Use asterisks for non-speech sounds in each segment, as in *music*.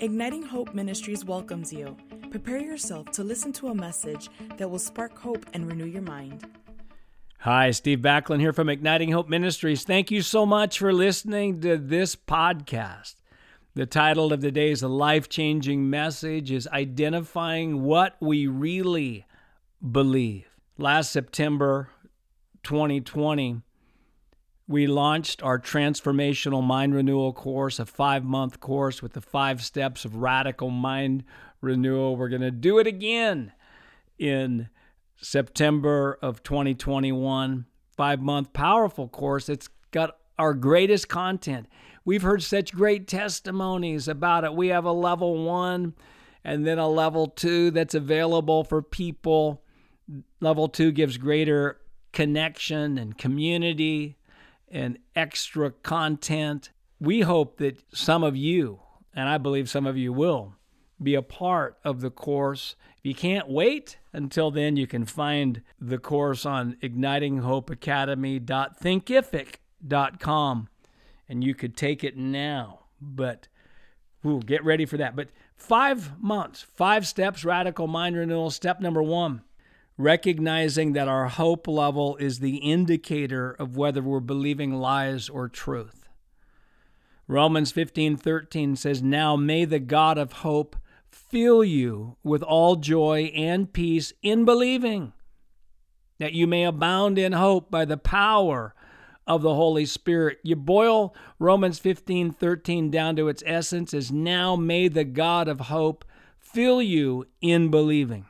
Igniting Hope Ministries welcomes you. Prepare yourself to listen to a message that will spark hope and renew your mind. Hi, Steve Backlund here from Igniting Hope Ministries. Thank you so much for listening to this podcast. The title of today's life changing message is Identifying What We Really Believe. Last September 2020, we launched our transformational mind renewal course, a five month course with the five steps of radical mind renewal. We're going to do it again in September of 2021. Five month powerful course. It's got our greatest content. We've heard such great testimonies about it. We have a level one and then a level two that's available for people. Level two gives greater connection and community and extra content. We hope that some of you, and I believe some of you will, be a part of the course. If you can't wait until then, you can find the course on ignitinghopeacademy.thinkific.com and you could take it now. But ooh, get ready for that. But five months, five steps, radical mind renewal. Step number one recognizing that our hope level is the indicator of whether we're believing lies or truth. Romans 15:13 says, "Now may the God of hope fill you with all joy and peace in believing, that you may abound in hope by the power of the Holy Spirit." You boil Romans 15:13 down to its essence is now may the God of hope fill you in believing.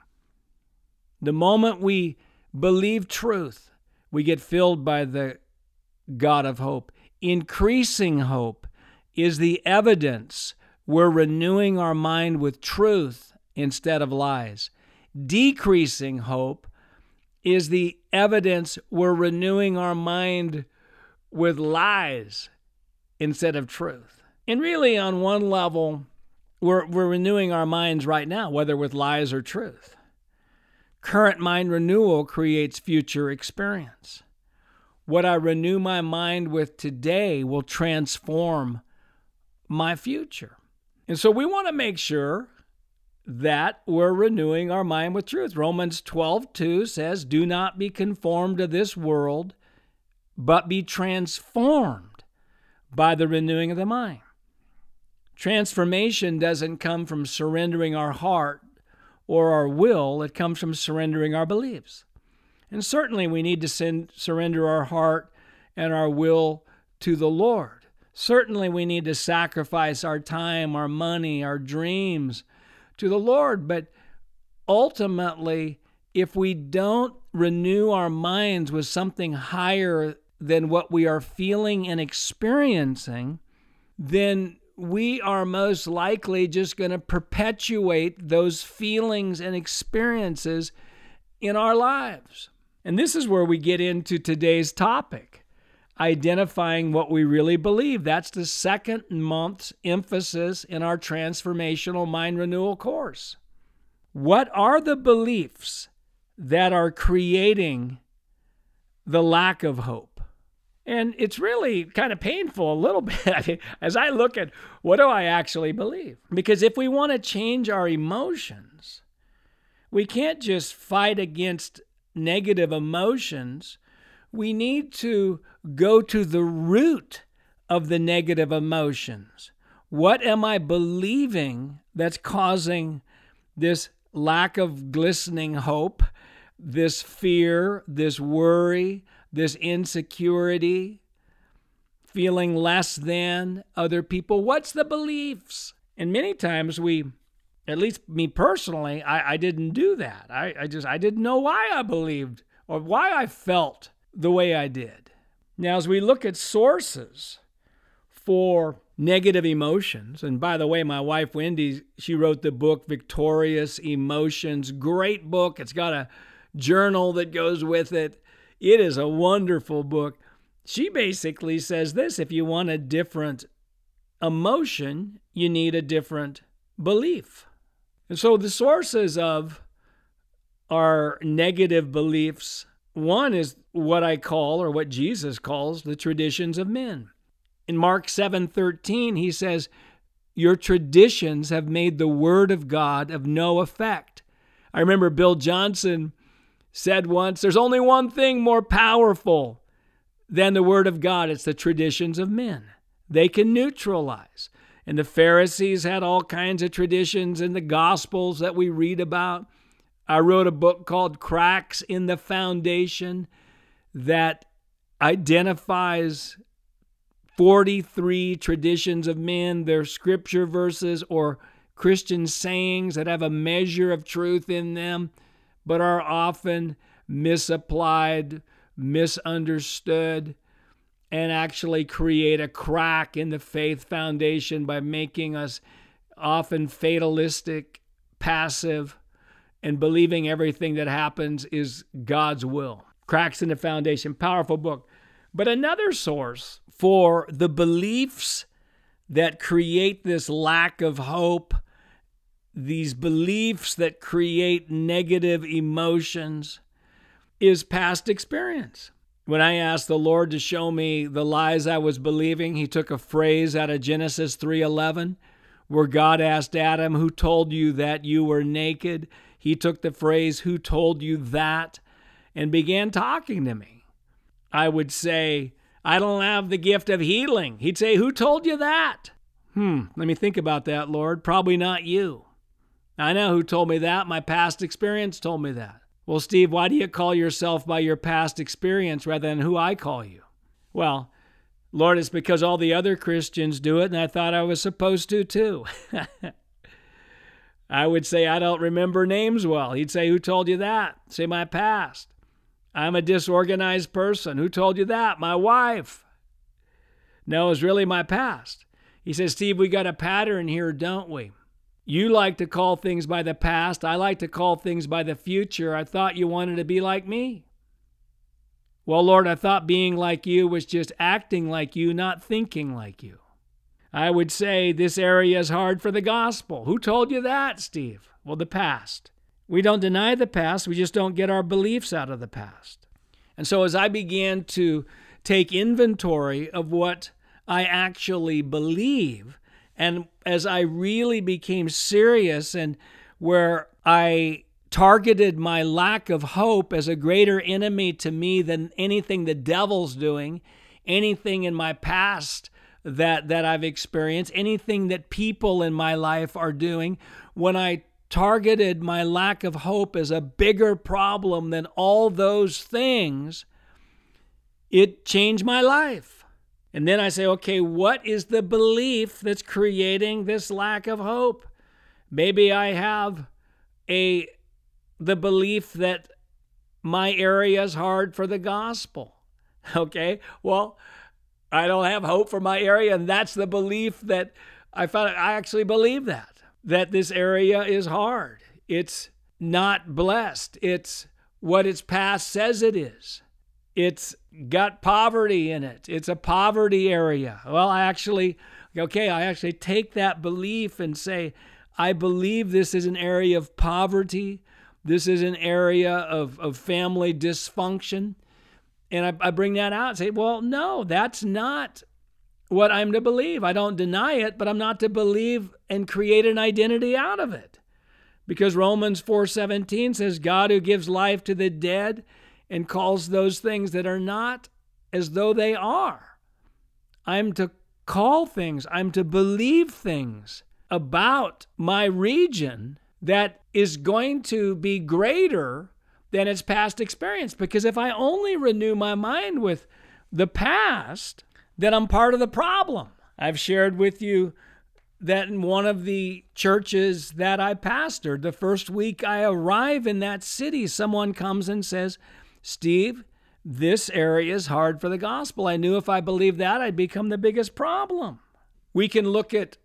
The moment we believe truth, we get filled by the God of hope. Increasing hope is the evidence we're renewing our mind with truth instead of lies. Decreasing hope is the evidence we're renewing our mind with lies instead of truth. And really, on one level, we're, we're renewing our minds right now, whether with lies or truth. Current mind renewal creates future experience. What I renew my mind with today will transform my future. And so we want to make sure that we're renewing our mind with truth. Romans 12, 2 says, Do not be conformed to this world, but be transformed by the renewing of the mind. Transformation doesn't come from surrendering our heart or our will, it comes from surrendering our beliefs. And certainly we need to send, surrender our heart and our will to the Lord. Certainly we need to sacrifice our time, our money, our dreams to the Lord. But ultimately, if we don't renew our minds with something higher than what we are feeling and experiencing, then we are most likely just going to perpetuate those feelings and experiences in our lives. And this is where we get into today's topic identifying what we really believe. That's the second month's emphasis in our transformational mind renewal course. What are the beliefs that are creating the lack of hope? And it's really kind of painful a little *laughs* bit as I look at what do I actually believe? Because if we want to change our emotions, we can't just fight against negative emotions. We need to go to the root of the negative emotions. What am I believing that's causing this lack of glistening hope, this fear, this worry, this insecurity, feeling less than other people? What's the beliefs? And many times we, at least me personally, I, I didn't do that. I, I just, I didn't know why I believed or why I felt the way I did. Now, as we look at sources for negative emotions, and by the way, my wife Wendy, she wrote the book Victorious Emotions. Great book. It's got a journal that goes with it. It is a wonderful book. She basically says this if you want a different emotion, you need a different belief. And so the sources of our negative beliefs one is what I call or what Jesus calls the traditions of men. In Mark 7:13 he says, your traditions have made the Word of God of no effect. I remember Bill Johnson said once there's only one thing more powerful than the Word of God it's the traditions of men. They can neutralize. And the Pharisees had all kinds of traditions in the Gospels that we read about. I wrote a book called Cracks in the Foundation that identifies 43 traditions of men, their scripture verses or Christian sayings that have a measure of truth in them, but are often misapplied, misunderstood, and actually create a crack in the faith foundation by making us often fatalistic, passive, and believing everything that happens is God's will. Cracks in the Foundation, powerful book. But another source for the beliefs that create this lack of hope, these beliefs that create negative emotions, is past experience. When I asked the Lord to show me the lies I was believing, he took a phrase out of Genesis 3:11 where God asked Adam, "Who told you that you were naked?" He took the phrase, "Who told you that?" and began talking to me. I would say, I don't have the gift of healing. He'd say, Who told you that? Hmm, let me think about that, Lord. Probably not you. I know who told me that. My past experience told me that. Well, Steve, why do you call yourself by your past experience rather than who I call you? Well, Lord, it's because all the other Christians do it, and I thought I was supposed to too. *laughs* I would say, I don't remember names well. He'd say, Who told you that? Say, My past. I'm a disorganized person. Who told you that? My wife. No, it's really my past. He says, Steve, we got a pattern here, don't we? You like to call things by the past. I like to call things by the future. I thought you wanted to be like me. Well, Lord, I thought being like you was just acting like you, not thinking like you. I would say this area is hard for the gospel. Who told you that, Steve? Well, the past. We don't deny the past, we just don't get our beliefs out of the past. And so as I began to take inventory of what I actually believe, and as I really became serious and where I targeted my lack of hope as a greater enemy to me than anything the devil's doing, anything in my past that that I've experienced, anything that people in my life are doing, when I targeted my lack of hope as a bigger problem than all those things, it changed my life. And then I say, okay, what is the belief that's creating this lack of hope? Maybe I have a the belief that my area is hard for the gospel. *laughs* Okay? Well, I don't have hope for my area and that's the belief that I found I actually believe that that this area is hard. It's not blessed. It's what its past says it is. It's got poverty in it. It's a poverty area. Well, I actually, okay, I actually take that belief and say, I believe this is an area of poverty. This is an area of, of family dysfunction. And I, I bring that out and say, well, no, that's not what I'm to believe. I don't deny it, but I'm not to believe and create an identity out of it. Because Romans 4:17 says God who gives life to the dead and calls those things that are not as though they are. I'm to call things, I'm to believe things about my region that is going to be greater than its past experience because if I only renew my mind with the past, then I'm part of the problem. I've shared with you that in one of the churches that I pastored, the first week I arrive in that city, someone comes and says, Steve, this area is hard for the gospel. I knew if I believed that, I'd become the biggest problem. We can look at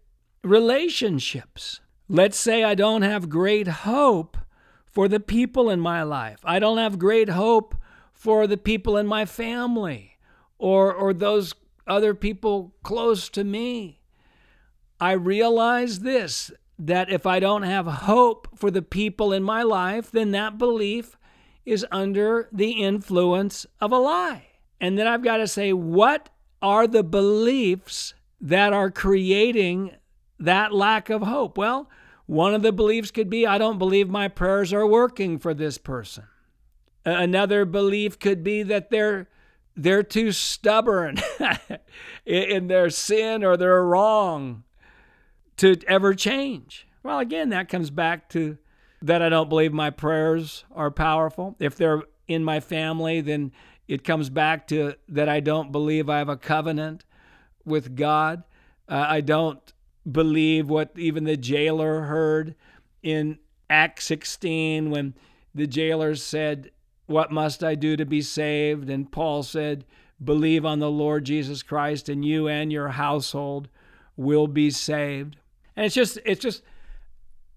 relationships. Let's say I don't have great hope for the people in my life. I don't have great hope for the people in my family or, or those other people close to me. I realize this that if I don't have hope for the people in my life, then that belief is under the influence of a lie. And then I've got to say, what are the beliefs that are creating that lack of hope? Well, one of the beliefs could be I don't believe my prayers are working for this person. Another belief could be that they're they're too stubborn *laughs* in their sin or their wrong to ever change. Well, again, that comes back to that I don't believe my prayers are powerful. If they're in my family, then it comes back to that I don't believe I have a covenant with God. Uh, I don't believe what even the jailer heard in Acts 16 when the jailer said, What must I do to be saved? And Paul said, Believe on the Lord Jesus Christ, and you and your household will be saved. And it's just, it's just,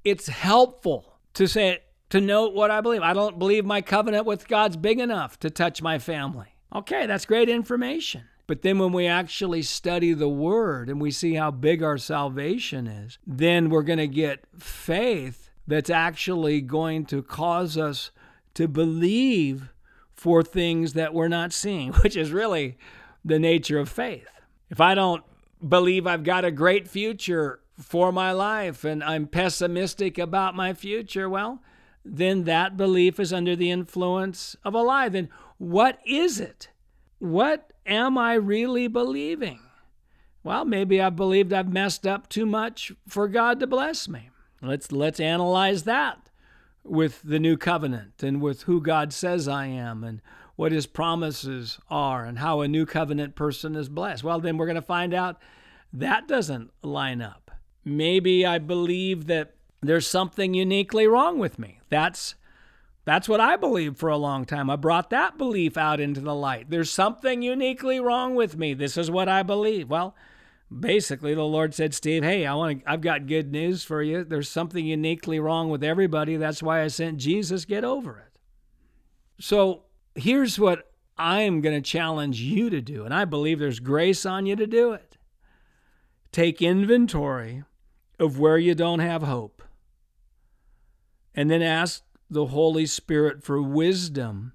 it's helpful to say, to note what I believe. I don't believe my covenant with God's big enough to touch my family. Okay, that's great information. But then when we actually study the word and we see how big our salvation is, then we're going to get faith that's actually going to cause us to believe for things that we're not seeing, *laughs* which is really the nature of faith. If I don't believe I've got a great future for my life and I'm pessimistic about my future, well, then that belief is under the influence of a lie. Then what is it? What am I really believing? Well, maybe I've believed I've messed up too much for God to bless me. Let's let's analyze that with the new covenant and with who God says I am and what his promises are and how a new covenant person is blessed. Well, then we're going to find out that doesn't line up. Maybe I believe that there's something uniquely wrong with me. That's that's what I believed for a long time. I brought that belief out into the light. There's something uniquely wrong with me. This is what I believe. Well, basically the Lord said, "Steve, hey, I want to I've got good news for you. There's something uniquely wrong with everybody. That's why I sent Jesus. Get over it." So, here's what I'm going to challenge you to do, and I believe there's grace on you to do it. Take inventory of where you don't have hope. And then ask the Holy Spirit for wisdom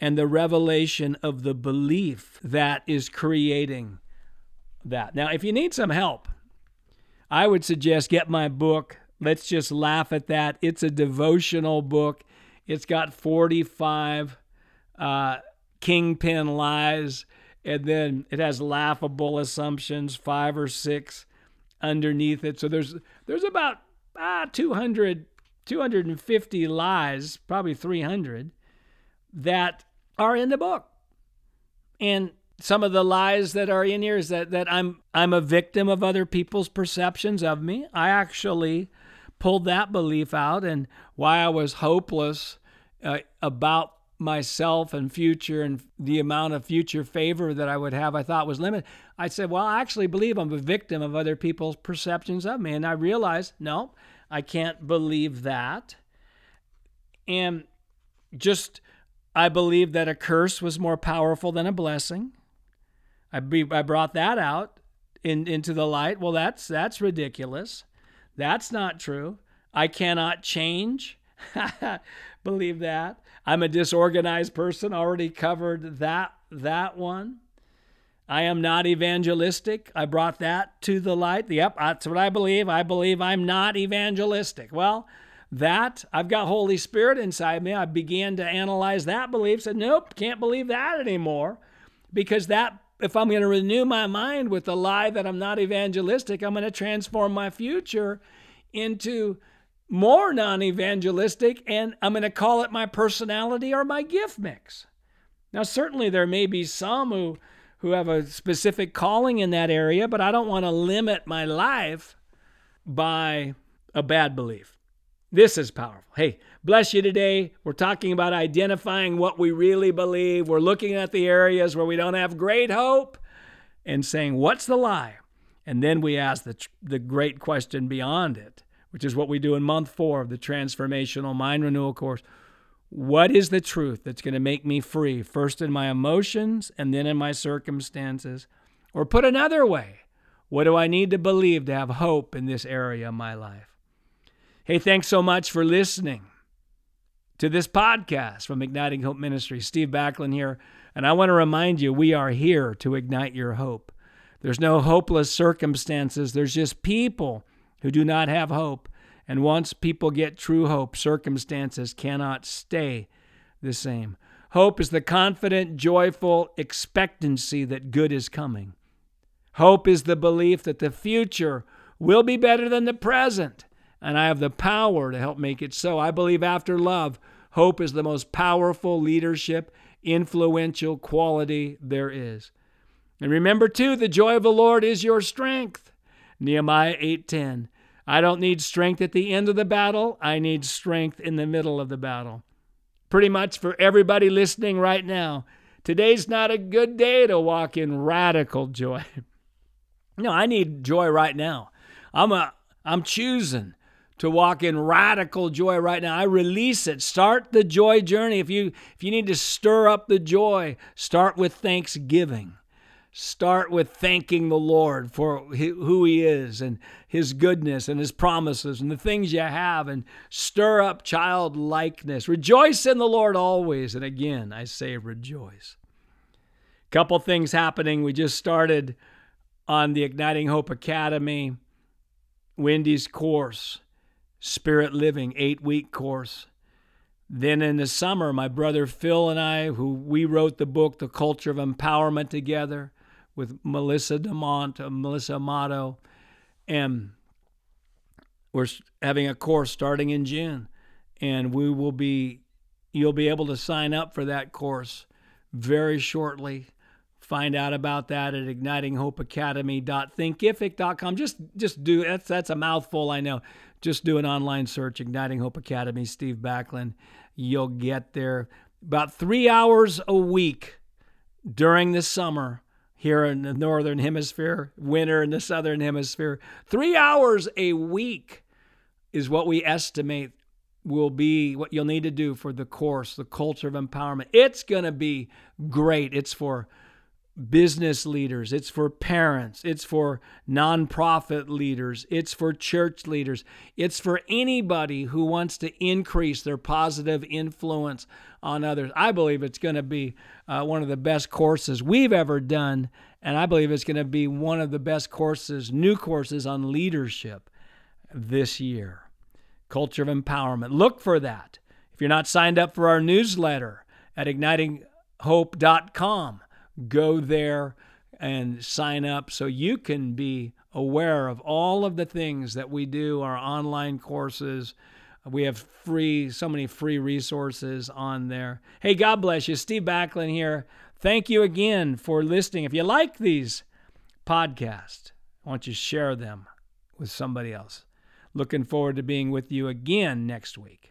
and the revelation of the belief that is creating that. Now, if you need some help, I would suggest get my book. Let's just laugh at that. It's a devotional book. It's got 45 uh, kingpin lies, and then it has laughable assumptions, five or six underneath it. So there's there's about ah, 200 250 lies, probably 300, that are in the book. And some of the lies that are in here is that, that I'm I'm a victim of other people's perceptions of me. I actually pulled that belief out and why I was hopeless uh, about myself and future and the amount of future favor that I would have I thought was limited. I said, well, I actually believe I'm a victim of other people's perceptions of me. And I realized, no, I can't believe that. And just, I believe that a curse was more powerful than a blessing. I, be, I brought that out in, into the light. Well, that's that's ridiculous. That's not true. I cannot change. *laughs* believe that. I'm a disorganized person. Already covered that that one. I am not evangelistic. I brought that to the light. Yep, that's what I believe. I believe I'm not evangelistic. Well, that I've got Holy Spirit inside me. I began to analyze that belief. Said, nope, can't believe that anymore, because that if I'm going to renew my mind with the lie that I'm not evangelistic, I'm going to transform my future into more non evangelistic, and I'm going to call it my personality or my gift mix. Now, certainly there may be some who who have a specific calling in that area, but I don't want to limit my life by a bad belief. This is powerful. Hey, bless you today. We're talking about identifying what we really believe. We're looking at the areas where we don't have great hope and saying, what's the lie? And then we ask the, the great question beyond it, which is what we do in month four of the Transformational Mind Renewal course. What is the truth that's going to make me free, first in my emotions and then in my circumstances? Or put another way, what do I need to believe to have hope in this area of my life? Hey, thanks so much for listening to this podcast from Igniting Hope Ministry. Steve Backlund here, and I want to remind you we are here to ignite your hope. There's no hopeless circumstances, there's just people who do not have hope. And once people get true hope, circumstances cannot stay the same. Hope is the confident, joyful expectancy that good is coming. Hope is the belief that the future will be better than the present, and I have the power to help make it so. I believe after love, hope is the most powerful leadership, influential quality there is. And remember too, the joy of the Lord is your strength. Nehemiah 8:10. I don't need strength at the end of the battle, I need strength in the middle of the battle. Pretty much for everybody listening right now, today's not a good day to walk in radical joy. *laughs* no, I need joy right now. I'm a I'm choosing to walk in radical joy right now. I release it. Start the joy journey. If you if you need to stir up the joy, start with thanksgiving. Start with thanking the Lord for who He is and His goodness and His promises and the things you have, and stir up childlikeness. Rejoice in the Lord always. And again, I say rejoice. Couple things happening. We just started on the Igniting Hope Academy, Wendy's course, Spirit Living, eight week course. Then in the summer, my brother Phil and I, who we wrote the book, The Culture of Empowerment, together with Melissa DeMont, uh, Melissa Amato, and we're having a course starting in June, and we will be you'll be able to sign up for that course very shortly. Find out about that at ignitinghopeacademy.thinkific.com. Just just do that's that's a mouthful, I know. Just do an online search, Igniting Hope Academy, Steve Backlund. You'll get there. About three hours a week during the summer here in the northern hemisphere, winter in the southern hemisphere. Three hours a week is what we estimate will be what you'll need to do for the course, the culture of empowerment. It's going to be great. It's for business leaders, it's for parents, it's for nonprofit leaders, it's for church leaders, it's for anybody who wants to increase their positive influence on others. I believe it's going to be uh, one of the best courses we've ever done, and I believe it's going to be one of the best courses, new courses on leadership this year. Culture of Empowerment. Look for that. If you're not signed up for our newsletter at ignitinghope.com, go there and sign up so you can be aware of all of the things that we do, our online courses. We have free, so many free resources on there. Hey, God bless you. Steve Backlund here. Thank you again for listening. If you like these podcasts, I want you to share them with somebody else. Looking forward to being with you again next week.